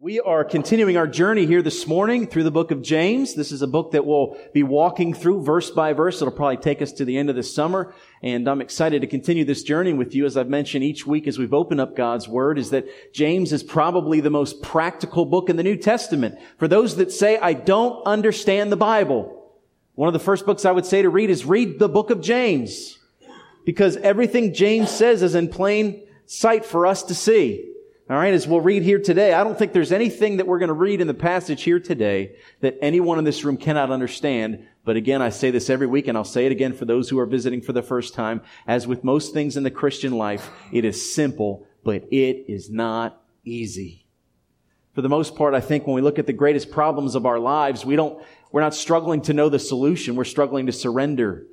We are continuing our journey here this morning through the book of James. This is a book that we'll be walking through verse by verse. It'll probably take us to the end of this summer. And I'm excited to continue this journey with you. As I've mentioned each week as we've opened up God's Word is that James is probably the most practical book in the New Testament. For those that say, I don't understand the Bible, one of the first books I would say to read is read the book of James. Because everything James says is in plain sight for us to see. All right, as we'll read here today, I don't think there's anything that we're going to read in the passage here today that anyone in this room cannot understand. But again, I say this every week and I'll say it again for those who are visiting for the first time. As with most things in the Christian life, it is simple, but it is not easy. For the most part, I think when we look at the greatest problems of our lives, we don't, we're not struggling to know the solution. We're struggling to surrender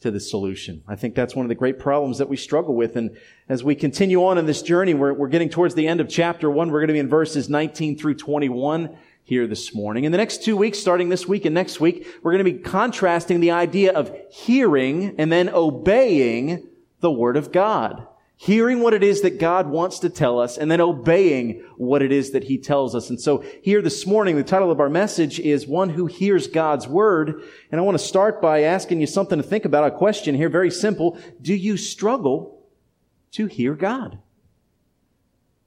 to the solution. I think that's one of the great problems that we struggle with. And as we continue on in this journey, we're, we're getting towards the end of chapter one. We're going to be in verses 19 through 21 here this morning. In the next two weeks, starting this week and next week, we're going to be contrasting the idea of hearing and then obeying the Word of God hearing what it is that God wants to tell us and then obeying what it is that He tells us. And so here this morning, the title of our message is One Who Hears God's Word. And I want to start by asking you something to think about, a question here, very simple. Do you struggle to hear God?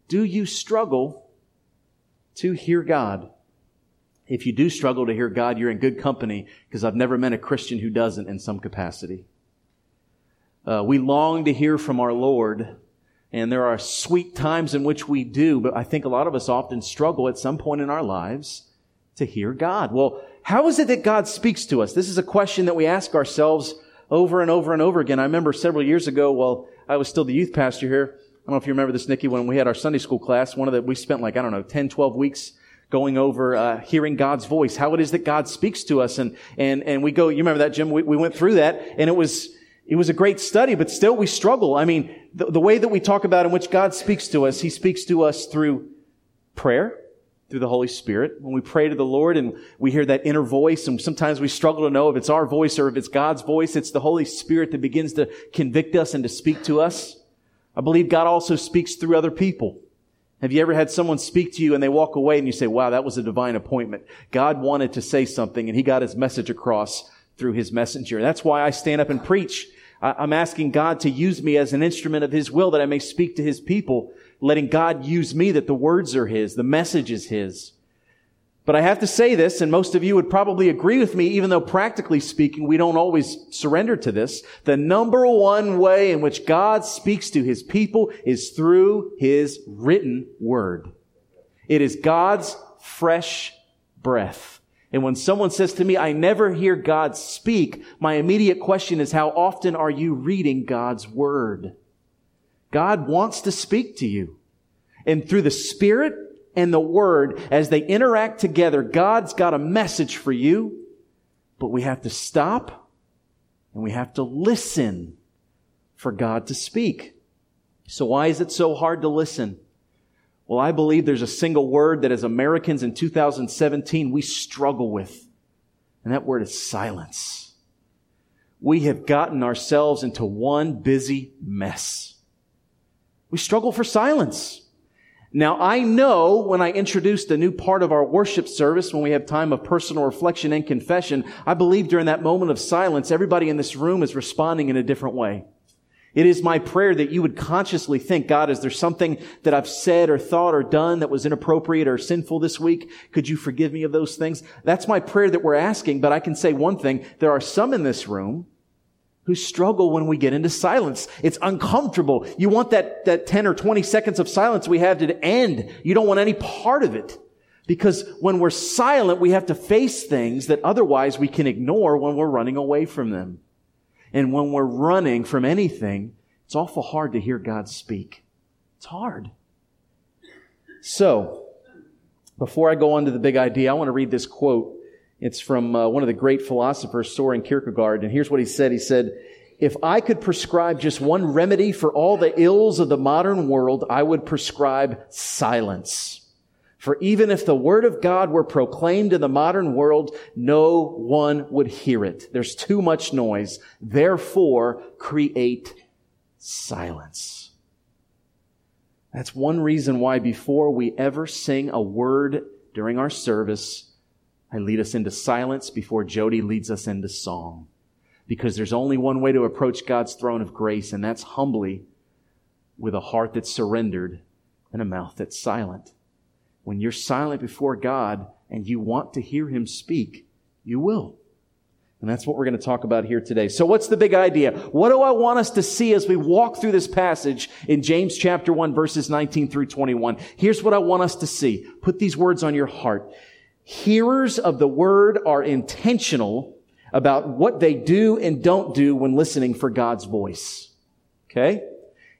Do you struggle to hear God? If you do struggle to hear God, you're in good company because I've never met a Christian who doesn't in some capacity. Uh, we long to hear from our Lord, and there are sweet times in which we do, but I think a lot of us often struggle at some point in our lives to hear God. Well, how is it that God speaks to us? This is a question that we ask ourselves over and over and over again. I remember several years ago, while I was still the youth pastor here, I don't know if you remember this, Nikki, when we had our Sunday school class, one of the, we spent like, I don't know, 10, 12 weeks going over uh, hearing God's voice, how it is that God speaks to us, and and and we go. You remember that, Jim? We, we went through that, and it was it was a great study, but still we struggle. I mean, the, the, way that we talk about in which God speaks to us, He speaks to us through prayer, through the Holy Spirit. When we pray to the Lord and we hear that inner voice, and sometimes we struggle to know if it's our voice or if it's God's voice, it's the Holy Spirit that begins to convict us and to speak to us. I believe God also speaks through other people. Have you ever had someone speak to you and they walk away and you say, wow, that was a divine appointment. God wanted to say something and he got his message across through his messenger. That's why I stand up and preach I'm asking God to use me as an instrument of His will that I may speak to His people, letting God use me that the words are His, the message is His. But I have to say this, and most of you would probably agree with me, even though practically speaking, we don't always surrender to this. The number one way in which God speaks to His people is through His written word. It is God's fresh breath. And when someone says to me, I never hear God speak, my immediate question is, how often are you reading God's word? God wants to speak to you. And through the Spirit and the Word, as they interact together, God's got a message for you, but we have to stop and we have to listen for God to speak. So why is it so hard to listen? Well, I believe there's a single word that as Americans in 2017 we struggle with, and that word is silence. We have gotten ourselves into one busy mess. We struggle for silence. Now, I know when I introduced a new part of our worship service, when we have time of personal reflection and confession, I believe during that moment of silence, everybody in this room is responding in a different way. It is my prayer that you would consciously think, God, is there something that I've said or thought or done that was inappropriate or sinful this week? Could you forgive me of those things? That's my prayer that we're asking, but I can say one thing. There are some in this room who struggle when we get into silence. It's uncomfortable. You want that, that 10 or 20 seconds of silence we have to end. You don't want any part of it. Because when we're silent, we have to face things that otherwise we can ignore when we're running away from them. And when we're running from anything, it's awful hard to hear God speak. It's hard. So, before I go on to the big idea, I want to read this quote. It's from uh, one of the great philosophers, Soren Kierkegaard, and here's what he said. He said, if I could prescribe just one remedy for all the ills of the modern world, I would prescribe silence. For even if the word of God were proclaimed in the modern world, no one would hear it. There's too much noise. Therefore, create silence. That's one reason why before we ever sing a word during our service, I lead us into silence before Jody leads us into song. Because there's only one way to approach God's throne of grace, and that's humbly with a heart that's surrendered and a mouth that's silent. When you're silent before God and you want to hear Him speak, you will. And that's what we're going to talk about here today. So what's the big idea? What do I want us to see as we walk through this passage in James chapter 1 verses 19 through 21? Here's what I want us to see. Put these words on your heart. Hearers of the word are intentional about what they do and don't do when listening for God's voice. Okay?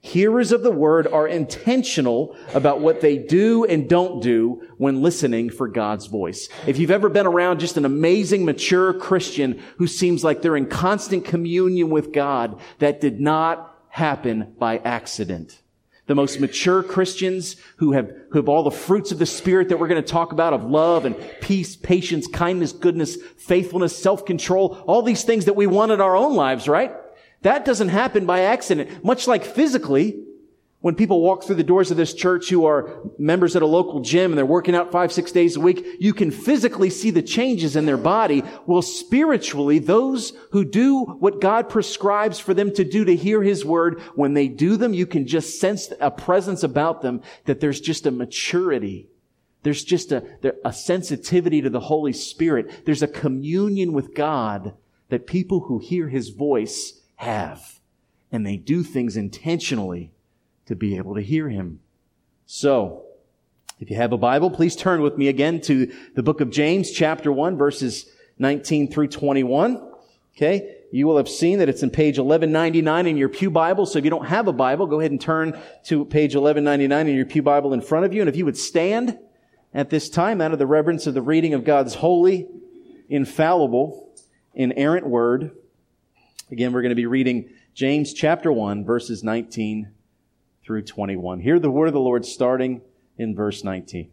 Hearers of the word are intentional about what they do and don't do when listening for God's voice. If you've ever been around just an amazing, mature Christian who seems like they're in constant communion with God, that did not happen by accident. The most mature Christians who have, who have all the fruits of the Spirit that we're going to talk about of love and peace, patience, kindness, goodness, faithfulness, self-control, all these things that we want in our own lives, right? That doesn't happen by accident. Much like physically, when people walk through the doors of this church who are members at a local gym and they're working out five, six days a week, you can physically see the changes in their body. Well, spiritually, those who do what God prescribes for them to do to hear His word, when they do them, you can just sense a presence about them that there's just a maturity. There's just a, a sensitivity to the Holy Spirit. There's a communion with God that people who hear His voice have. And they do things intentionally to be able to hear him. So, if you have a Bible, please turn with me again to the book of James, chapter 1, verses 19 through 21. Okay? You will have seen that it's in page 1199 in your Pew Bible. So if you don't have a Bible, go ahead and turn to page 1199 in your Pew Bible in front of you. And if you would stand at this time out of the reverence of the reading of God's holy, infallible, inerrant word, Again, we're going to be reading James chapter 1, verses 19 through 21. Hear the word of the Lord starting in verse 19.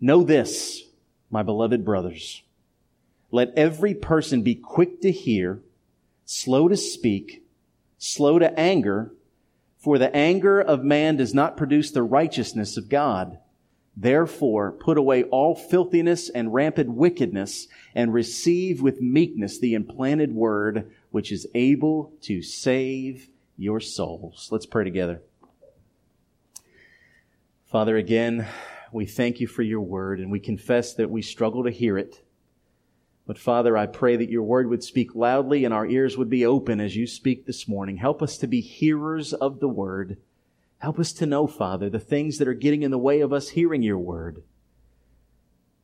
Know this, my beloved brothers. Let every person be quick to hear, slow to speak, slow to anger, for the anger of man does not produce the righteousness of God. Therefore, put away all filthiness and rampant wickedness and receive with meekness the implanted word which is able to save your souls. Let's pray together. Father, again, we thank you for your word and we confess that we struggle to hear it. But Father, I pray that your word would speak loudly and our ears would be open as you speak this morning. Help us to be hearers of the word Help us to know, Father, the things that are getting in the way of us hearing your word.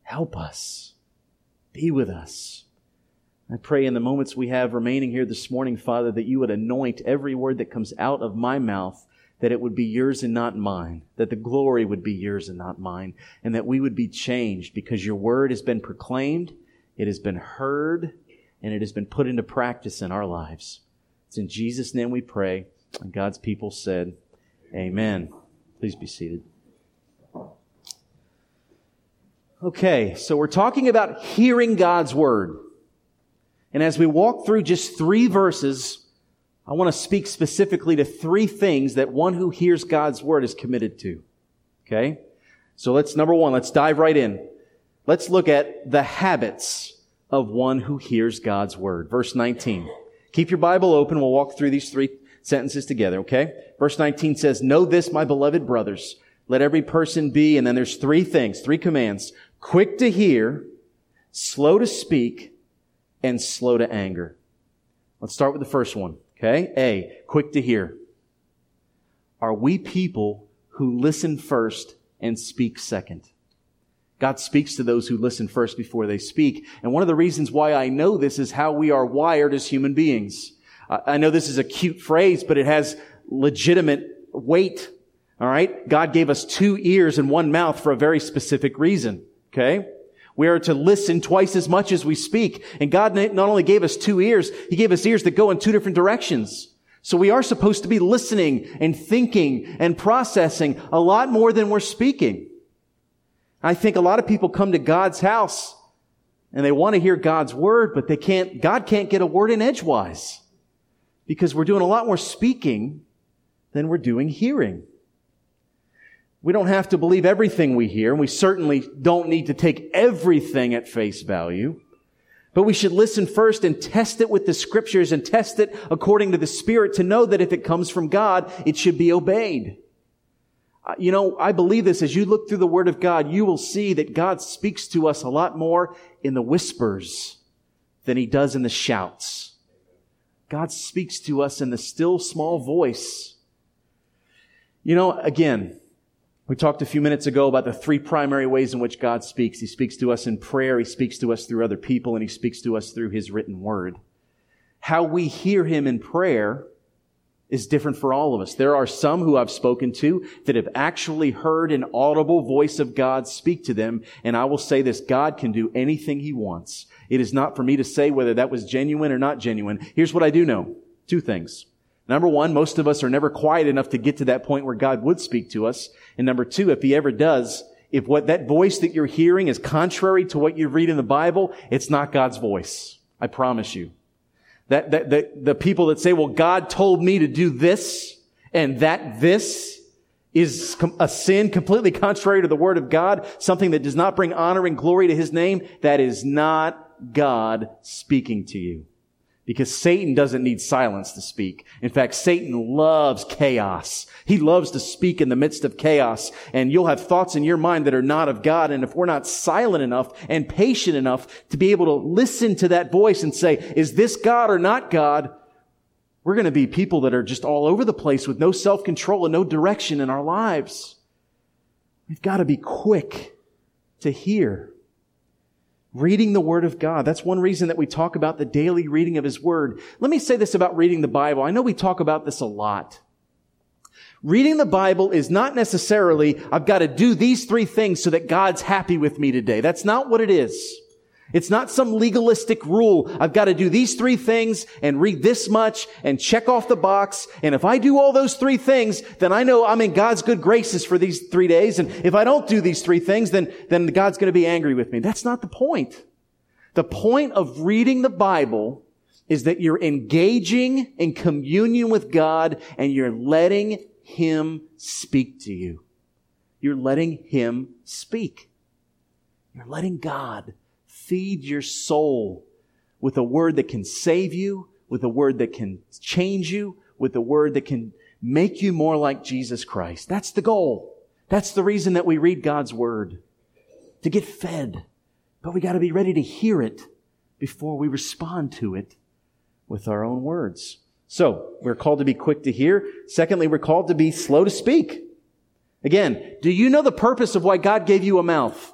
Help us. Be with us. I pray in the moments we have remaining here this morning, Father, that you would anoint every word that comes out of my mouth, that it would be yours and not mine, that the glory would be yours and not mine, and that we would be changed because your word has been proclaimed, it has been heard, and it has been put into practice in our lives. It's in Jesus' name we pray, and God's people said, Amen. Please be seated. Okay, so we're talking about hearing God's word. And as we walk through just three verses, I want to speak specifically to three things that one who hears God's word is committed to. Okay? So let's, number one, let's dive right in. Let's look at the habits of one who hears God's word. Verse 19. Keep your Bible open. We'll walk through these three sentences together, okay? Verse 19 says, Know this, my beloved brothers. Let every person be, and then there's three things, three commands. Quick to hear, slow to speak, and slow to anger. Let's start with the first one, okay? A, quick to hear. Are we people who listen first and speak second? God speaks to those who listen first before they speak. And one of the reasons why I know this is how we are wired as human beings. I know this is a cute phrase, but it has legitimate weight. All right. God gave us two ears and one mouth for a very specific reason. Okay. We are to listen twice as much as we speak. And God not only gave us two ears, He gave us ears that go in two different directions. So we are supposed to be listening and thinking and processing a lot more than we're speaking. I think a lot of people come to God's house and they want to hear God's word, but they can't, God can't get a word in edgewise because we're doing a lot more speaking than we're doing hearing. We don't have to believe everything we hear, and we certainly don't need to take everything at face value. But we should listen first and test it with the scriptures and test it according to the Spirit to know that if it comes from God, it should be obeyed. Uh, you know, I believe this as you look through the Word of God, you will see that God speaks to us a lot more in the whispers than He does in the shouts. God speaks to us in the still small voice. You know, again, we talked a few minutes ago about the three primary ways in which God speaks. He speaks to us in prayer, He speaks to us through other people, and He speaks to us through His written word. How we hear Him in prayer is different for all of us. There are some who I've spoken to that have actually heard an audible voice of God speak to them, and I will say this, God can do anything He wants. It is not for me to say whether that was genuine or not genuine. Here's what I do know. Two things. Number one, most of us are never quiet enough to get to that point where God would speak to us. And number two, if he ever does, if what that voice that you're hearing is contrary to what you read in the Bible, it's not God's voice. I promise you. That, that, that the people that say, well, God told me to do this and that this is a sin completely contrary to the word of God, something that does not bring honor and glory to his name, that is not God speaking to you. Because Satan doesn't need silence to speak. In fact, Satan loves chaos. He loves to speak in the midst of chaos. And you'll have thoughts in your mind that are not of God. And if we're not silent enough and patient enough to be able to listen to that voice and say, is this God or not God? We're going to be people that are just all over the place with no self-control and no direction in our lives. We've got to be quick to hear Reading the Word of God. That's one reason that we talk about the daily reading of His Word. Let me say this about reading the Bible. I know we talk about this a lot. Reading the Bible is not necessarily, I've got to do these three things so that God's happy with me today. That's not what it is. It's not some legalistic rule. I've got to do these three things and read this much and check off the box. And if I do all those three things, then I know I'm in God's good graces for these three days. And if I don't do these three things, then, then God's going to be angry with me. That's not the point. The point of reading the Bible is that you're engaging in communion with God and you're letting Him speak to you. You're letting Him speak. You're letting God feed your soul with a word that can save you, with a word that can change you, with a word that can make you more like Jesus Christ. That's the goal. That's the reason that we read God's word. To get fed. But we gotta be ready to hear it before we respond to it with our own words. So, we're called to be quick to hear. Secondly, we're called to be slow to speak. Again, do you know the purpose of why God gave you a mouth?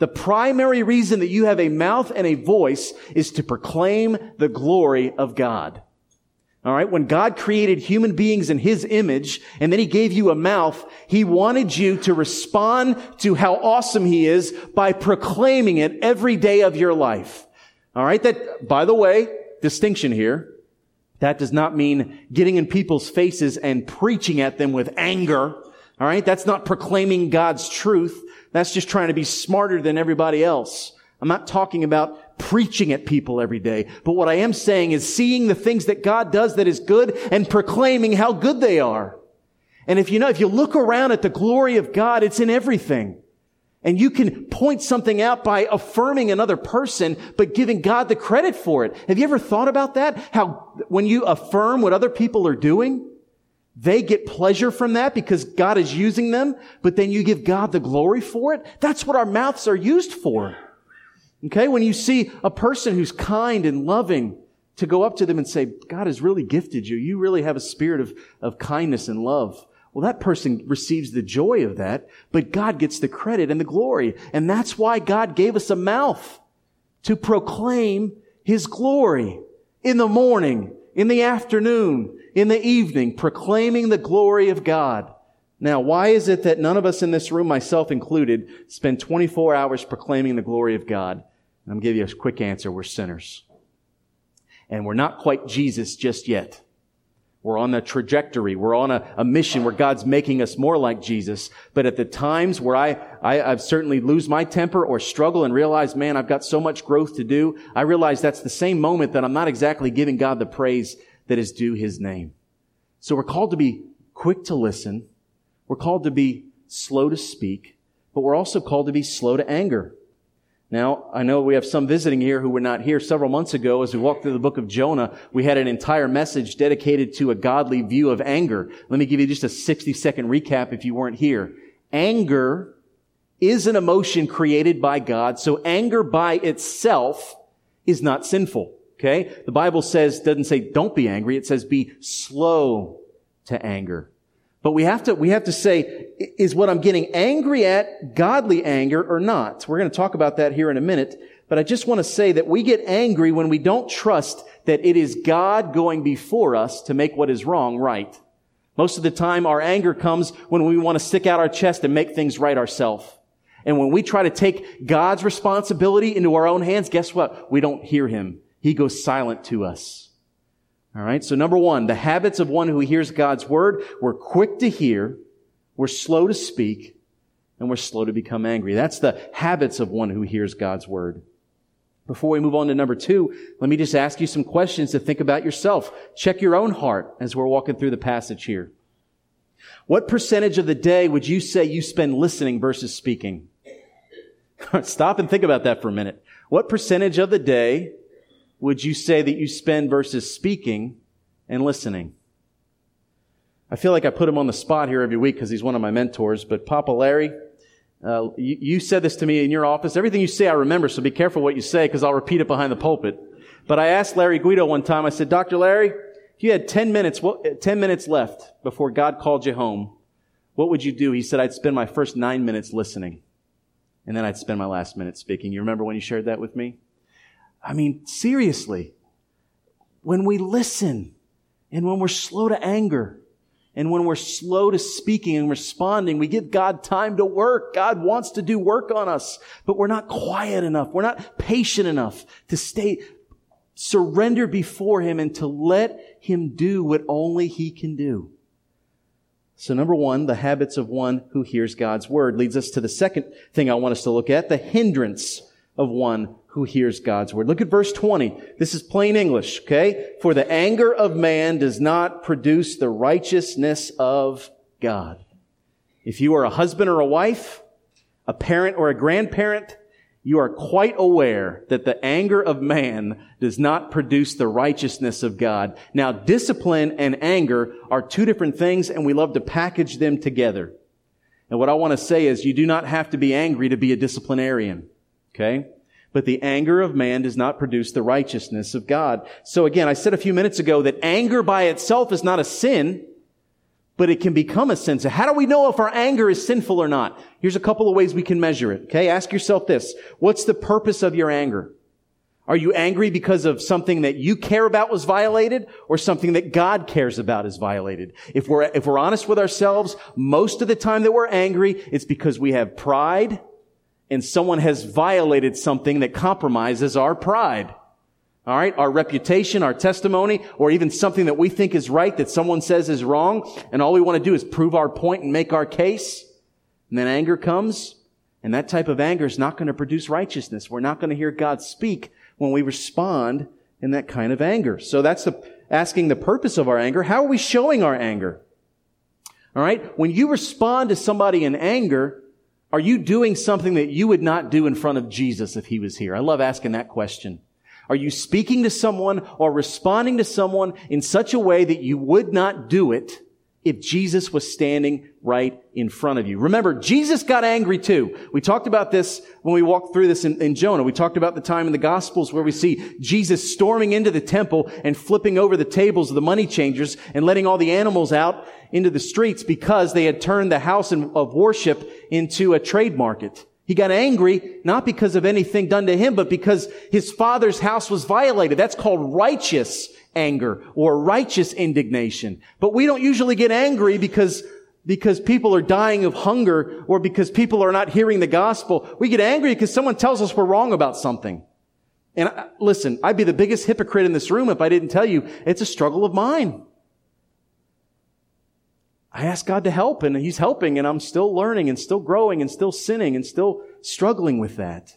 The primary reason that you have a mouth and a voice is to proclaim the glory of God. All right. When God created human beings in his image and then he gave you a mouth, he wanted you to respond to how awesome he is by proclaiming it every day of your life. All right. That, by the way, distinction here. That does not mean getting in people's faces and preaching at them with anger. All right. That's not proclaiming God's truth. That's just trying to be smarter than everybody else. I'm not talking about preaching at people every day. But what I am saying is seeing the things that God does that is good and proclaiming how good they are. And if you know, if you look around at the glory of God, it's in everything. And you can point something out by affirming another person, but giving God the credit for it. Have you ever thought about that? How when you affirm what other people are doing, they get pleasure from that because God is using them, but then you give God the glory for it. That's what our mouths are used for. Okay? When you see a person who's kind and loving, to go up to them and say, God has really gifted you. You really have a spirit of, of kindness and love. Well, that person receives the joy of that, but God gets the credit and the glory. And that's why God gave us a mouth to proclaim His glory in the morning, in the afternoon, in the evening, proclaiming the glory of God. Now, why is it that none of us in this room, myself included, spend 24 hours proclaiming the glory of God? I'm going to give you a quick answer. We're sinners. And we're not quite Jesus just yet. We're on a trajectory. We're on a, a, mission where God's making us more like Jesus. But at the times where I, I, I've certainly lose my temper or struggle and realize, man, I've got so much growth to do, I realize that's the same moment that I'm not exactly giving God the praise that is due his name. So we're called to be quick to listen. We're called to be slow to speak, but we're also called to be slow to anger. Now, I know we have some visiting here who were not here several months ago. As we walked through the book of Jonah, we had an entire message dedicated to a godly view of anger. Let me give you just a 60 second recap if you weren't here. Anger is an emotion created by God, so anger by itself is not sinful. Okay? The Bible says, doesn't say don't be angry, it says be slow to anger. But we have to, we have to say, is what I'm getting angry at godly anger or not? We're going to talk about that here in a minute. But I just want to say that we get angry when we don't trust that it is God going before us to make what is wrong right. Most of the time, our anger comes when we want to stick out our chest and make things right ourselves. And when we try to take God's responsibility into our own hands, guess what? We don't hear Him. He goes silent to us. All right. So number one, the habits of one who hears God's word. We're quick to hear. We're slow to speak and we're slow to become angry. That's the habits of one who hears God's word. Before we move on to number two, let me just ask you some questions to think about yourself. Check your own heart as we're walking through the passage here. What percentage of the day would you say you spend listening versus speaking? Stop and think about that for a minute. What percentage of the day would you say that you spend versus speaking and listening? I feel like I put him on the spot here every week because he's one of my mentors, but Papa Larry, uh, you, you, said this to me in your office. Everything you say, I remember, so be careful what you say because I'll repeat it behind the pulpit. But I asked Larry Guido one time, I said, Dr. Larry, if you had 10 minutes, 10 minutes left before God called you home, what would you do? He said, I'd spend my first nine minutes listening. And then I'd spend my last minute speaking. You remember when you shared that with me? I mean, seriously, when we listen and when we're slow to anger and when we're slow to speaking and responding, we give God time to work. God wants to do work on us, but we're not quiet enough. We're not patient enough to stay surrender before Him and to let Him do what only He can do. So number one, the habits of one who hears God's word leads us to the second thing I want us to look at, the hindrance of one who hears God's word. Look at verse 20. This is plain English, okay? For the anger of man does not produce the righteousness of God. If you are a husband or a wife, a parent or a grandparent, you are quite aware that the anger of man does not produce the righteousness of God. Now, discipline and anger are two different things and we love to package them together. And what I want to say is you do not have to be angry to be a disciplinarian. Okay? But the anger of man does not produce the righteousness of God. So again, I said a few minutes ago that anger by itself is not a sin, but it can become a sin. So how do we know if our anger is sinful or not? Here's a couple of ways we can measure it. Okay. Ask yourself this. What's the purpose of your anger? Are you angry because of something that you care about was violated or something that God cares about is violated? If we're, if we're honest with ourselves, most of the time that we're angry, it's because we have pride and someone has violated something that compromises our pride. All right, our reputation, our testimony, or even something that we think is right that someone says is wrong, and all we want to do is prove our point and make our case. And then anger comes, and that type of anger is not going to produce righteousness. We're not going to hear God speak when we respond in that kind of anger. So that's the, asking the purpose of our anger. How are we showing our anger? All right, when you respond to somebody in anger, are you doing something that you would not do in front of Jesus if he was here? I love asking that question. Are you speaking to someone or responding to someone in such a way that you would not do it if Jesus was standing right in front of you? Remember, Jesus got angry too. We talked about this when we walked through this in, in, Jonah. We talked about the time in the Gospels where we see Jesus storming into the temple and flipping over the tables of the money changers and letting all the animals out into the streets because they had turned the house of worship into a trade market. He got angry, not because of anything done to him, but because his father's house was violated. That's called righteous anger or righteous indignation. But we don't usually get angry because because people are dying of hunger or because people are not hearing the gospel. We get angry because someone tells us we're wrong about something. And I, listen, I'd be the biggest hypocrite in this room if I didn't tell you it's a struggle of mine. I ask God to help and He's helping and I'm still learning and still growing and still sinning and still struggling with that.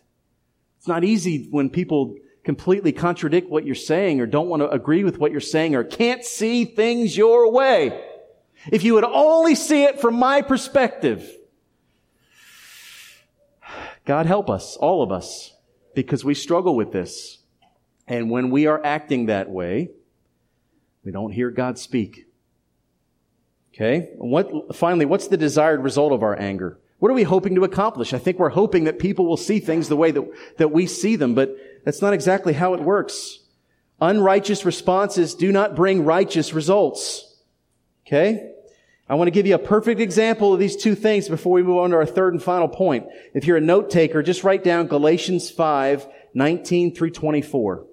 It's not easy when people completely contradict what you're saying or don't want to agree with what you're saying or can't see things your way. If you would only see it from my perspective, God help us, all of us, because we struggle with this. And when we are acting that way, we don't hear God speak. Okay? What, finally, what's the desired result of our anger? What are we hoping to accomplish? I think we're hoping that people will see things the way that, that we see them, but that's not exactly how it works. Unrighteous responses do not bring righteous results. Okay? I want to give you a perfect example of these two things before we move on to our third and final point. If you're a note taker, just write down Galatians 5, 19 through 24.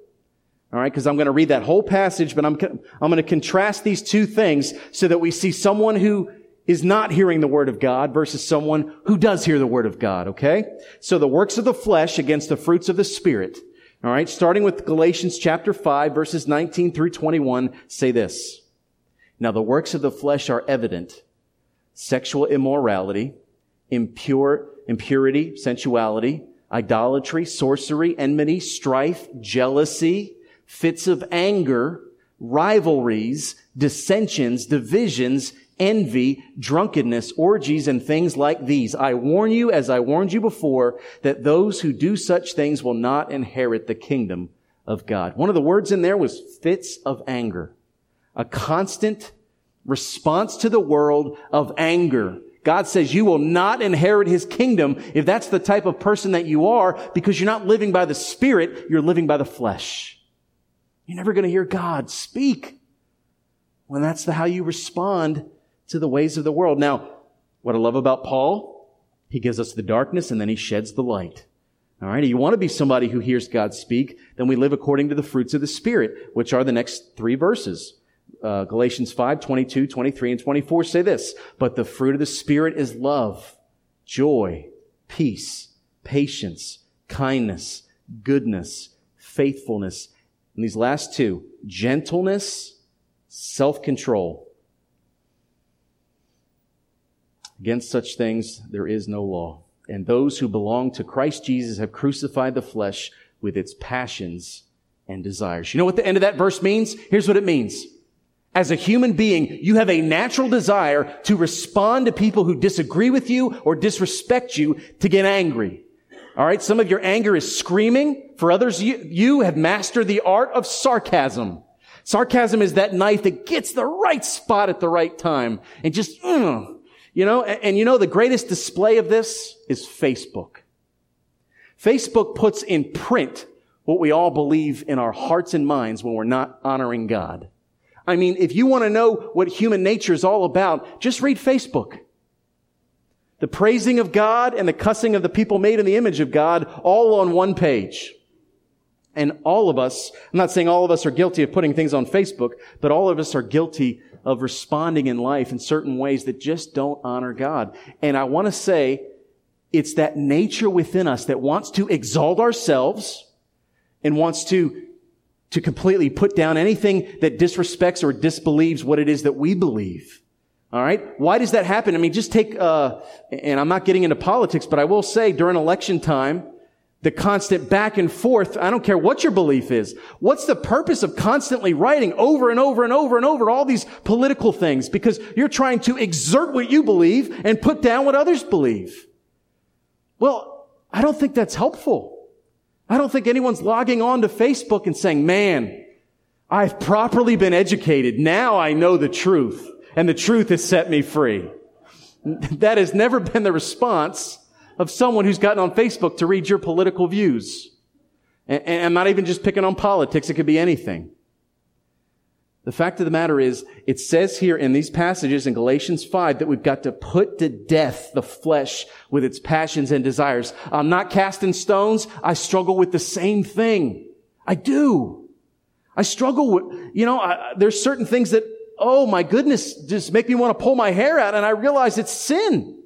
All right, because I'm going to read that whole passage, but I'm, I'm going to contrast these two things so that we see someone who is not hearing the word of God versus someone who does hear the word of God, okay? So the works of the flesh against the fruits of the spirit. All right, starting with Galatians chapter 5 verses 19 through 21 say this. Now the works of the flesh are evident. Sexual immorality, impure, impurity, sensuality, idolatry, sorcery, enmity, strife, jealousy, fits of anger, rivalries, dissensions, divisions, envy, drunkenness, orgies, and things like these. I warn you, as I warned you before, that those who do such things will not inherit the kingdom of God. One of the words in there was fits of anger. A constant response to the world of anger. God says you will not inherit his kingdom if that's the type of person that you are because you're not living by the spirit, you're living by the flesh. You're never going to hear God speak when that's the, how you respond to the ways of the world. Now, what I love about Paul, he gives us the darkness and then he sheds the light. All right. You want to be somebody who hears God speak, then we live according to the fruits of the Spirit, which are the next three verses. Uh, Galatians 5, 22, 23, and 24 say this, but the fruit of the Spirit is love, joy, peace, patience, kindness, goodness, faithfulness, and these last two, gentleness, self-control. Against such things there is no law. And those who belong to Christ Jesus have crucified the flesh with its passions and desires. You know what the end of that verse means? Here's what it means. As a human being, you have a natural desire to respond to people who disagree with you or disrespect you to get angry. All right. Some of your anger is screaming. For others, you, you have mastered the art of sarcasm. Sarcasm is that knife that gets the right spot at the right time and just, mm, you know, and, and you know, the greatest display of this is Facebook. Facebook puts in print what we all believe in our hearts and minds when we're not honoring God. I mean, if you want to know what human nature is all about, just read Facebook. The praising of God and the cussing of the people made in the image of God all on one page. And all of us, I'm not saying all of us are guilty of putting things on Facebook, but all of us are guilty of responding in life in certain ways that just don't honor God. And I want to say it's that nature within us that wants to exalt ourselves and wants to to completely put down anything that disrespects or disbelieves what it is that we believe. All right. Why does that happen? I mean, just take, uh, and I'm not getting into politics, but I will say during election time, the constant back and forth, I don't care what your belief is. What's the purpose of constantly writing over and over and over and over all these political things? Because you're trying to exert what you believe and put down what others believe. Well, I don't think that's helpful. I don't think anyone's logging on to Facebook and saying, man, I've properly been educated. Now I know the truth and the truth has set me free. That has never been the response of someone who's gotten on Facebook to read your political views. And, and I'm not even just picking on politics. It could be anything. The fact of the matter is, it says here in these passages in Galatians 5 that we've got to put to death the flesh with its passions and desires. I'm not casting stones. I struggle with the same thing. I do. I struggle with, you know, I, there's certain things that oh my goodness, just make me want to pull my hair out. And I realize it's sin.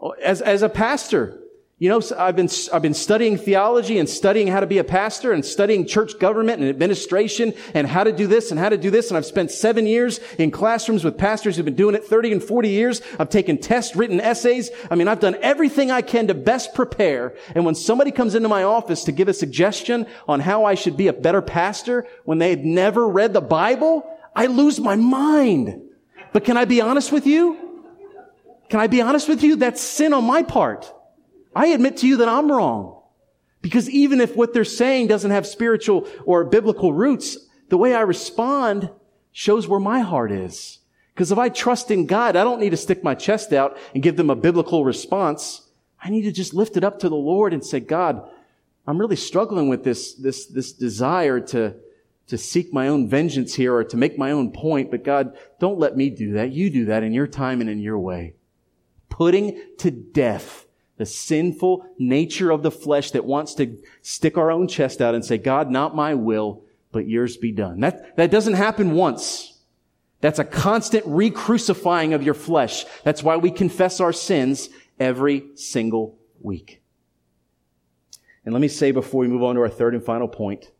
Oh, as, as a pastor, you know, I've been, I've been studying theology and studying how to be a pastor and studying church government and administration and how to do this and how to do this. And I've spent seven years in classrooms with pastors who've been doing it 30 and 40 years. I've taken tests, written essays. I mean, I've done everything I can to best prepare. And when somebody comes into my office to give a suggestion on how I should be a better pastor when they had never read the Bible, I lose my mind. But can I be honest with you? Can I be honest with you? That's sin on my part. I admit to you that I'm wrong. Because even if what they're saying doesn't have spiritual or biblical roots, the way I respond shows where my heart is. Because if I trust in God, I don't need to stick my chest out and give them a biblical response. I need to just lift it up to the Lord and say, God, I'm really struggling with this, this, this desire to, to seek my own vengeance here or to make my own point. But God, don't let me do that. You do that in your time and in your way. Putting to death the sinful nature of the flesh that wants to stick our own chest out and say, God, not my will, but yours be done. That, that doesn't happen once. That's a constant re-crucifying of your flesh. That's why we confess our sins every single week. And let me say before we move on to our third and final point,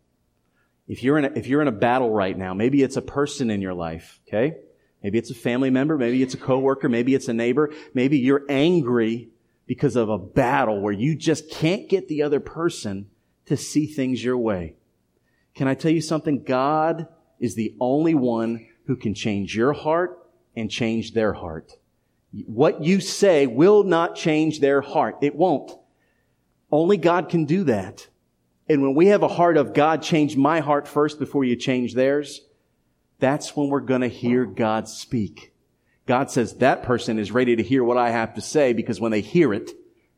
if you're in a, if you're in a battle right now, maybe it's a person in your life, okay? Maybe it's a family member, maybe it's a coworker, maybe it's a neighbor, maybe you're angry because of a battle where you just can't get the other person to see things your way. Can I tell you something? God is the only one who can change your heart and change their heart. What you say will not change their heart. It won't. Only God can do that. And when we have a heart of God, change my heart first before you change theirs, that's when we're going to hear God speak. God says that person is ready to hear what I have to say because when they hear it,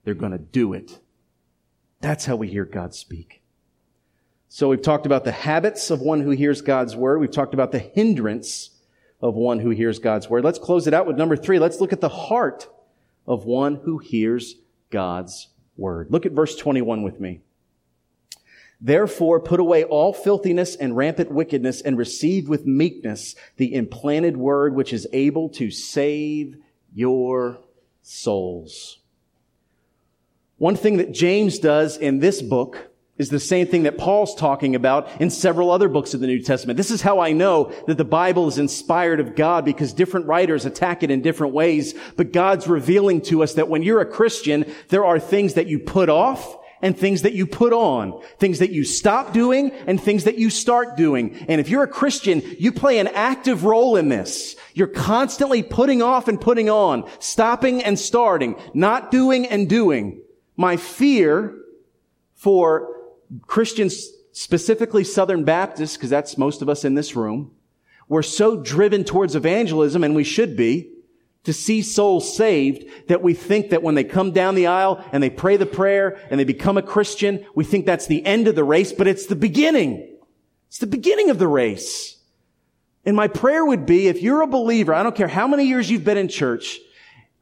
they're going to do it. That's how we hear God speak. So we've talked about the habits of one who hears God's word. We've talked about the hindrance of one who hears God's word. Let's close it out with number three. Let's look at the heart of one who hears God's word. Look at verse 21 with me. Therefore, put away all filthiness and rampant wickedness and receive with meekness the implanted word which is able to save your souls. One thing that James does in this book is the same thing that Paul's talking about in several other books of the New Testament. This is how I know that the Bible is inspired of God because different writers attack it in different ways, but God's revealing to us that when you're a Christian, there are things that you put off and things that you put on, things that you stop doing and things that you start doing. And if you're a Christian, you play an active role in this. You're constantly putting off and putting on, stopping and starting, not doing and doing. My fear for Christians, specifically Southern Baptists, because that's most of us in this room, we're so driven towards evangelism, and we should be, to see souls saved that we think that when they come down the aisle and they pray the prayer and they become a Christian, we think that's the end of the race, but it's the beginning. It's the beginning of the race. And my prayer would be, if you're a believer, I don't care how many years you've been in church,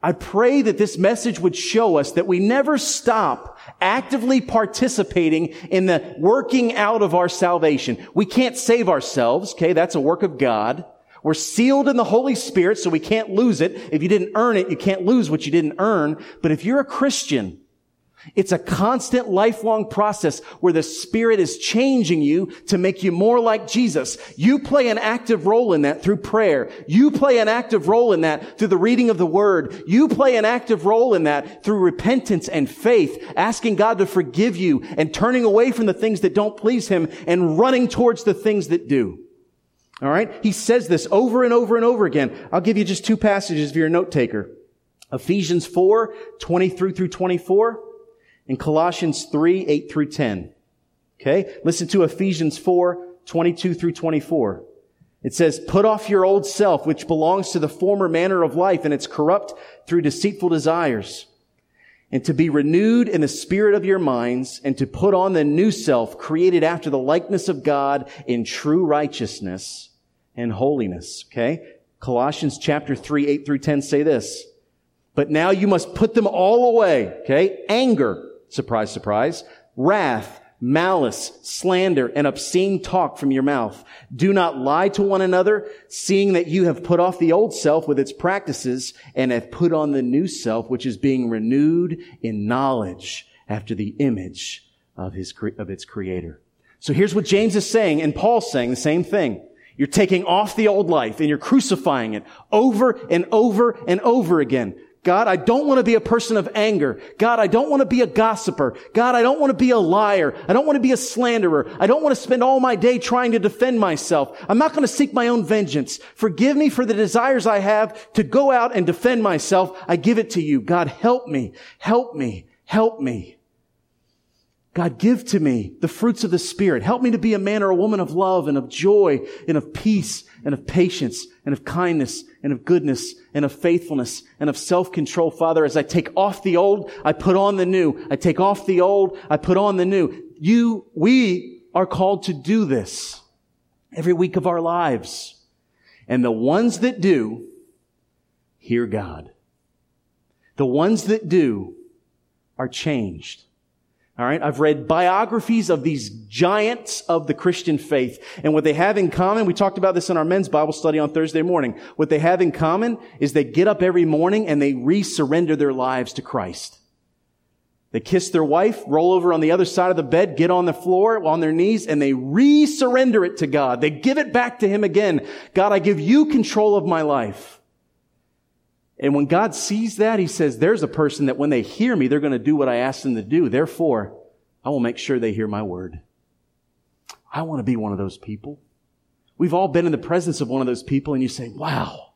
I pray that this message would show us that we never stop actively participating in the working out of our salvation. We can't save ourselves, okay? That's a work of God. We're sealed in the Holy Spirit, so we can't lose it. If you didn't earn it, you can't lose what you didn't earn. But if you're a Christian, it's a constant lifelong process where the Spirit is changing you to make you more like Jesus. You play an active role in that through prayer. You play an active role in that through the reading of the Word. You play an active role in that through repentance and faith, asking God to forgive you and turning away from the things that don't please Him and running towards the things that do. All right? He says this over and over and over again. I'll give you just two passages if you're a note taker. Ephesians 4, 23 through 24 and Colossians 3, 8 through 10. Okay? Listen to Ephesians 4, 22 through 24. It says, put off your old self, which belongs to the former manner of life, and it's corrupt through deceitful desires, and to be renewed in the spirit of your minds, and to put on the new self, created after the likeness of God in true righteousness and holiness. Okay? Colossians chapter 3, 8 through 10 say this. But now you must put them all away. Okay? Anger surprise, surprise, wrath, malice, slander, and obscene talk from your mouth. Do not lie to one another, seeing that you have put off the old self with its practices and have put on the new self, which is being renewed in knowledge after the image of his, of its creator. So here's what James is saying, and Paul's saying the same thing. You're taking off the old life and you're crucifying it over and over and over again. God, I don't want to be a person of anger. God, I don't want to be a gossiper. God, I don't want to be a liar. I don't want to be a slanderer. I don't want to spend all my day trying to defend myself. I'm not going to seek my own vengeance. Forgive me for the desires I have to go out and defend myself. I give it to you. God, help me. Help me. Help me. God, give to me the fruits of the Spirit. Help me to be a man or a woman of love and of joy and of peace and of patience and of kindness and of goodness and of faithfulness and of self-control. Father, as I take off the old, I put on the new. I take off the old, I put on the new. You, we are called to do this every week of our lives. And the ones that do, hear God. The ones that do are changed. All right. I've read biographies of these giants of the Christian faith. And what they have in common, we talked about this in our men's Bible study on Thursday morning. What they have in common is they get up every morning and they re-surrender their lives to Christ. They kiss their wife, roll over on the other side of the bed, get on the floor, on their knees, and they re-surrender it to God. They give it back to Him again. God, I give you control of my life. And when God sees that, He says, there's a person that when they hear me, they're going to do what I ask them to do. Therefore, I will make sure they hear my word. I want to be one of those people. We've all been in the presence of one of those people and you say, wow,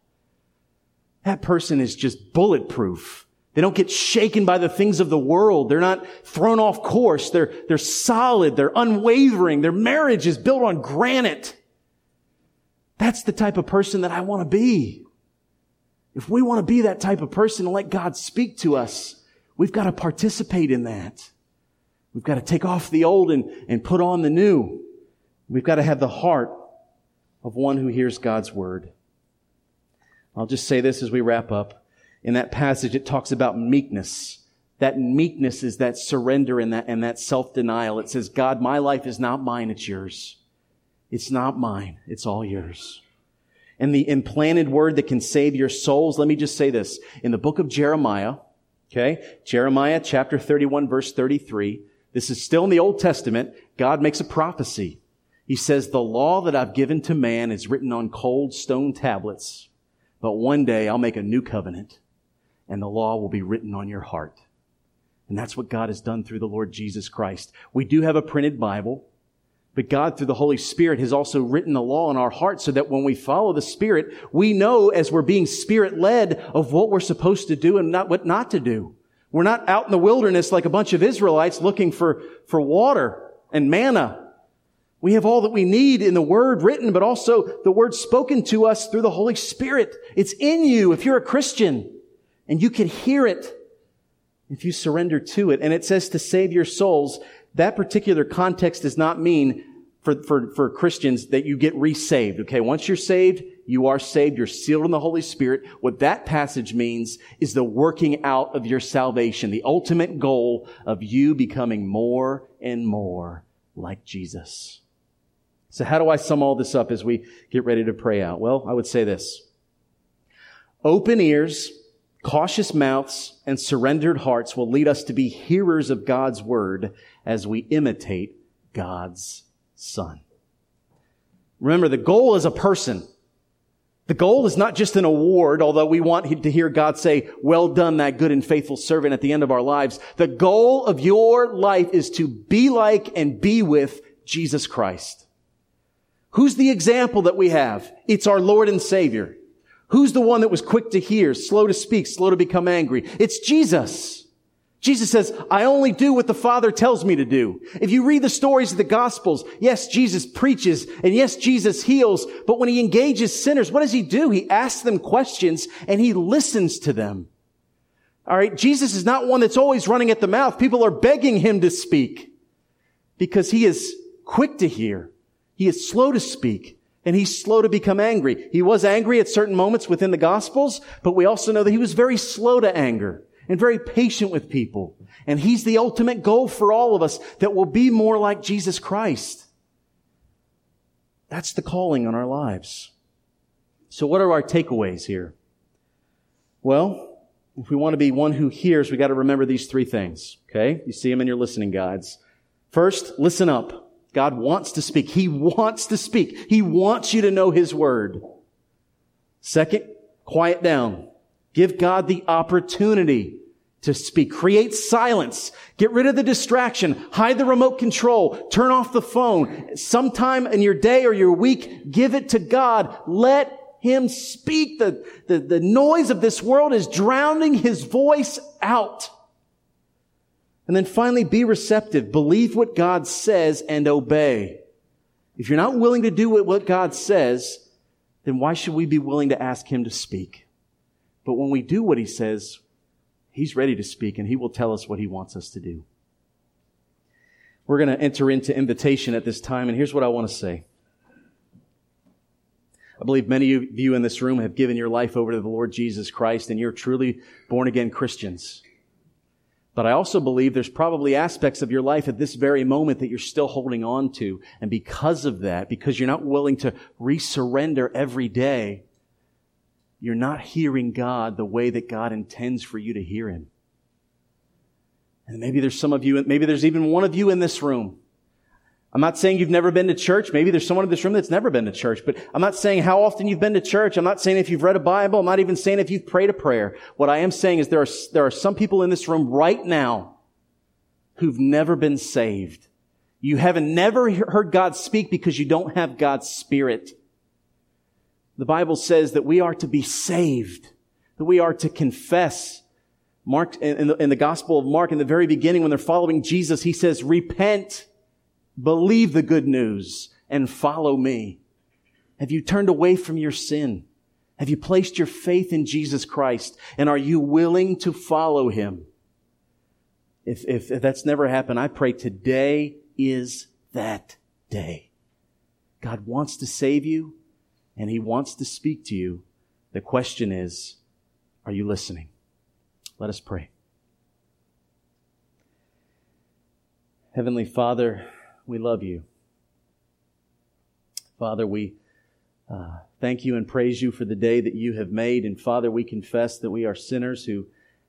that person is just bulletproof. They don't get shaken by the things of the world. They're not thrown off course. They're, they're solid. They're unwavering. Their marriage is built on granite. That's the type of person that I want to be. If we want to be that type of person and let God speak to us, we've got to participate in that. We've got to take off the old and, and put on the new. We've got to have the heart of one who hears God's word. I'll just say this as we wrap up. In that passage, it talks about meekness. That meekness is that surrender and that, and that self-denial. It says, God, my life is not mine, it's yours. It's not mine, it's all yours and the implanted word that can save your souls. Let me just say this. In the book of Jeremiah, okay, Jeremiah chapter 31 verse 33, this is still in the Old Testament. God makes a prophecy. He says, the law that I've given to man is written on cold stone tablets, but one day I'll make a new covenant and the law will be written on your heart. And that's what God has done through the Lord Jesus Christ. We do have a printed Bible. But God, through the Holy Spirit, has also written the law in our hearts so that when we follow the Spirit, we know as we're being Spirit led of what we're supposed to do and not what not to do. We're not out in the wilderness like a bunch of Israelites looking for, for water and manna. We have all that we need in the Word written, but also the Word spoken to us through the Holy Spirit. It's in you if you're a Christian and you can hear it if you surrender to it. And it says to save your souls that particular context does not mean for, for, for Christians that you get resaved. Okay. Once you're saved, you are saved. You're sealed in the Holy Spirit. What that passage means is the working out of your salvation, the ultimate goal of you becoming more and more like Jesus. So how do I sum all this up as we get ready to pray out? Well, I would say this. Open ears Cautious mouths and surrendered hearts will lead us to be hearers of God's word as we imitate God's son. Remember, the goal is a person. The goal is not just an award, although we want to hear God say, well done, that good and faithful servant at the end of our lives. The goal of your life is to be like and be with Jesus Christ. Who's the example that we have? It's our Lord and Savior. Who's the one that was quick to hear, slow to speak, slow to become angry? It's Jesus. Jesus says, I only do what the Father tells me to do. If you read the stories of the Gospels, yes, Jesus preaches and yes, Jesus heals, but when he engages sinners, what does he do? He asks them questions and he listens to them. All right. Jesus is not one that's always running at the mouth. People are begging him to speak because he is quick to hear. He is slow to speak and he's slow to become angry. He was angry at certain moments within the Gospels, but we also know that he was very slow to anger and very patient with people. And he's the ultimate goal for all of us that will be more like Jesus Christ. That's the calling on our lives. So what are our takeaways here? Well, if we want to be one who hears, we got to remember these three things. Okay? You see them in your listening guides. First, listen up. God wants to speak. He wants to speak. He wants you to know His word. Second, quiet down. Give God the opportunity to speak. Create silence. Get rid of the distraction. Hide the remote control. Turn off the phone. Sometime in your day or your week, give it to God. Let Him speak. The, the, the noise of this world is drowning His voice out. And then finally, be receptive. Believe what God says and obey. If you're not willing to do what God says, then why should we be willing to ask Him to speak? But when we do what He says, He's ready to speak and He will tell us what He wants us to do. We're going to enter into invitation at this time, and here's what I want to say. I believe many of you in this room have given your life over to the Lord Jesus Christ, and you're truly born again Christians. But I also believe there's probably aspects of your life at this very moment that you're still holding on to. And because of that, because you're not willing to resurrender every day, you're not hearing God the way that God intends for you to hear Him. And maybe there's some of you, maybe there's even one of you in this room I'm not saying you've never been to church. Maybe there's someone in this room that's never been to church, but I'm not saying how often you've been to church. I'm not saying if you've read a Bible. I'm not even saying if you've prayed a prayer. What I am saying is there are, there are some people in this room right now who've never been saved. You haven't never heard God speak because you don't have God's Spirit. The Bible says that we are to be saved, that we are to confess. Mark, in the, in the Gospel of Mark, in the very beginning, when they're following Jesus, he says, repent Believe the good news and follow me. Have you turned away from your sin? Have you placed your faith in Jesus Christ? And are you willing to follow him? If, if, if that's never happened, I pray today is that day. God wants to save you and he wants to speak to you. The question is, are you listening? Let us pray. Heavenly Father, we love you. Father, we uh, thank you and praise you for the day that you have made. And Father, we confess that we are sinners who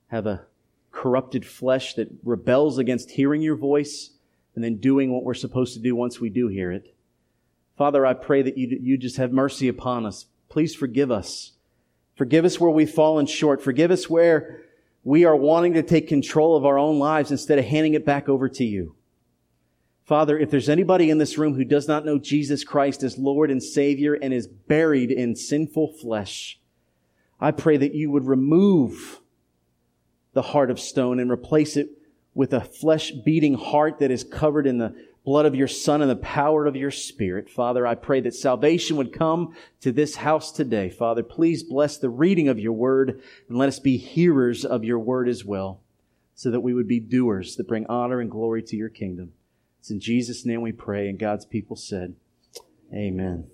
have a corrupted flesh that rebels against hearing your voice and then doing what we're supposed to do once we do hear it. Father, I pray that you, you just have mercy upon us. Please forgive us. Forgive us where we've fallen short. Forgive us where we are wanting to take control of our own lives instead of handing it back over to you. Father, if there's anybody in this room who does not know Jesus Christ as Lord and Savior and is buried in sinful flesh, I pray that you would remove the heart of stone and replace it with a flesh beating heart that is covered in the blood of your Son and the power of your Spirit. Father, I pray that salvation would come to this house today. Father, please bless the reading of your word and let us be hearers of your word as well, so that we would be doers that bring honor and glory to your kingdom. It's in Jesus' name we pray, and God's people said, Amen.